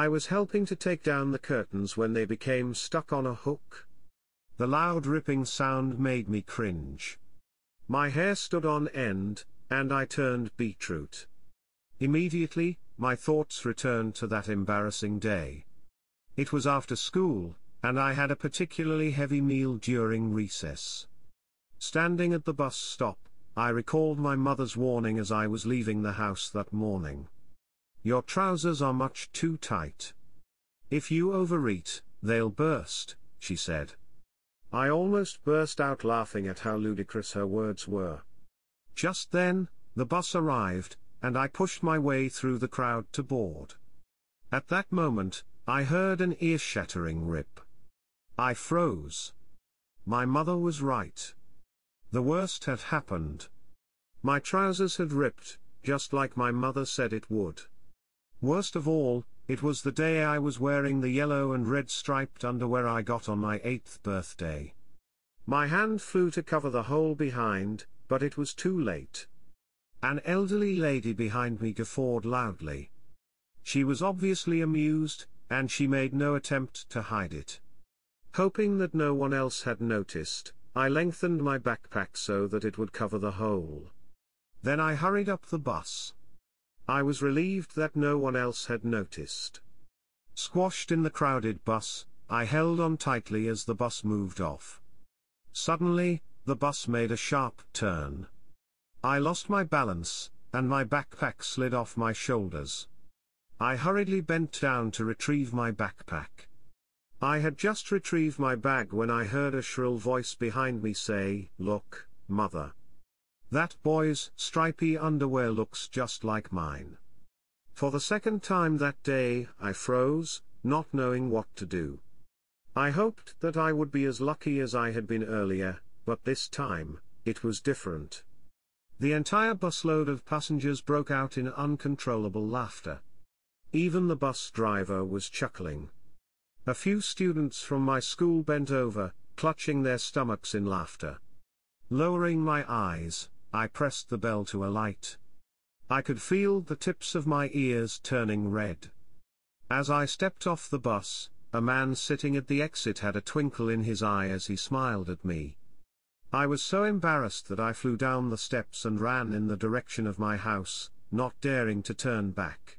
I was helping to take down the curtains when they became stuck on a hook. The loud ripping sound made me cringe. My hair stood on end, and I turned beetroot. Immediately, my thoughts returned to that embarrassing day. It was after school, and I had a particularly heavy meal during recess. Standing at the bus stop, I recalled my mother's warning as I was leaving the house that morning. Your trousers are much too tight. If you overeat, they'll burst, she said. I almost burst out laughing at how ludicrous her words were. Just then, the bus arrived, and I pushed my way through the crowd to board. At that moment, I heard an ear-shattering rip. I froze. My mother was right. The worst had happened. My trousers had ripped, just like my mother said it would. Worst of all, it was the day I was wearing the yellow and red striped underwear I got on my eighth birthday. My hand flew to cover the hole behind, but it was too late. An elderly lady behind me guffawed loudly. She was obviously amused, and she made no attempt to hide it. Hoping that no one else had noticed, I lengthened my backpack so that it would cover the hole. Then I hurried up the bus. I was relieved that no one else had noticed. Squashed in the crowded bus, I held on tightly as the bus moved off. Suddenly, the bus made a sharp turn. I lost my balance, and my backpack slid off my shoulders. I hurriedly bent down to retrieve my backpack. I had just retrieved my bag when I heard a shrill voice behind me say, Look, mother. That boy's stripy underwear looks just like mine. For the second time that day, I froze, not knowing what to do. I hoped that I would be as lucky as I had been earlier, but this time, it was different. The entire busload of passengers broke out in uncontrollable laughter. Even the bus driver was chuckling. A few students from my school bent over, clutching their stomachs in laughter. Lowering my eyes, I pressed the bell to alight. I could feel the tips of my ears turning red. As I stepped off the bus, a man sitting at the exit had a twinkle in his eye as he smiled at me. I was so embarrassed that I flew down the steps and ran in the direction of my house, not daring to turn back.